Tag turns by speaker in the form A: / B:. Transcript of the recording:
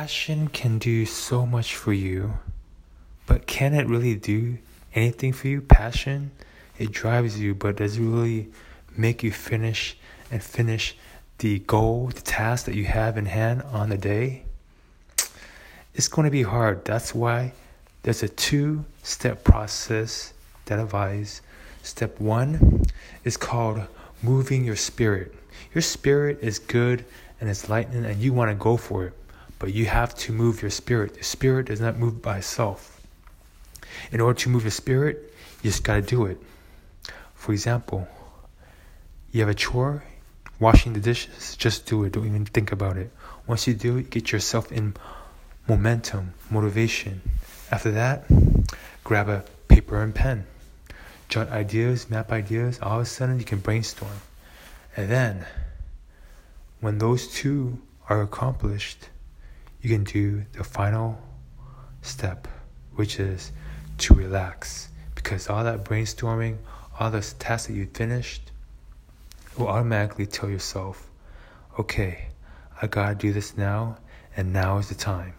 A: passion can do so much for you, but can it really do anything for you? Passion, it drives you, but does it really make you finish and finish the goal, the task that you have in hand on the day? It's going to be hard. That's why there's a two step process that I advise. Step one is called moving your spirit. Your spirit is good and it's lightning, and you want to go for it, but you have to move your spirit. The spirit does not move by itself. In order to move your spirit, you just got to do it. For example, you have a chore, washing the dishes, just do it. Don't even think about it. Once you do it, get yourself in momentum, motivation. After that, grab a paper and pen. Jot ideas, map ideas. All of a sudden, you can brainstorm. And then, when those two are accomplished, you can do the final step, which is to relax. Because all that brainstorming, all those tasks that you finished, will automatically tell yourself, okay, I gotta do this now, and now is the time.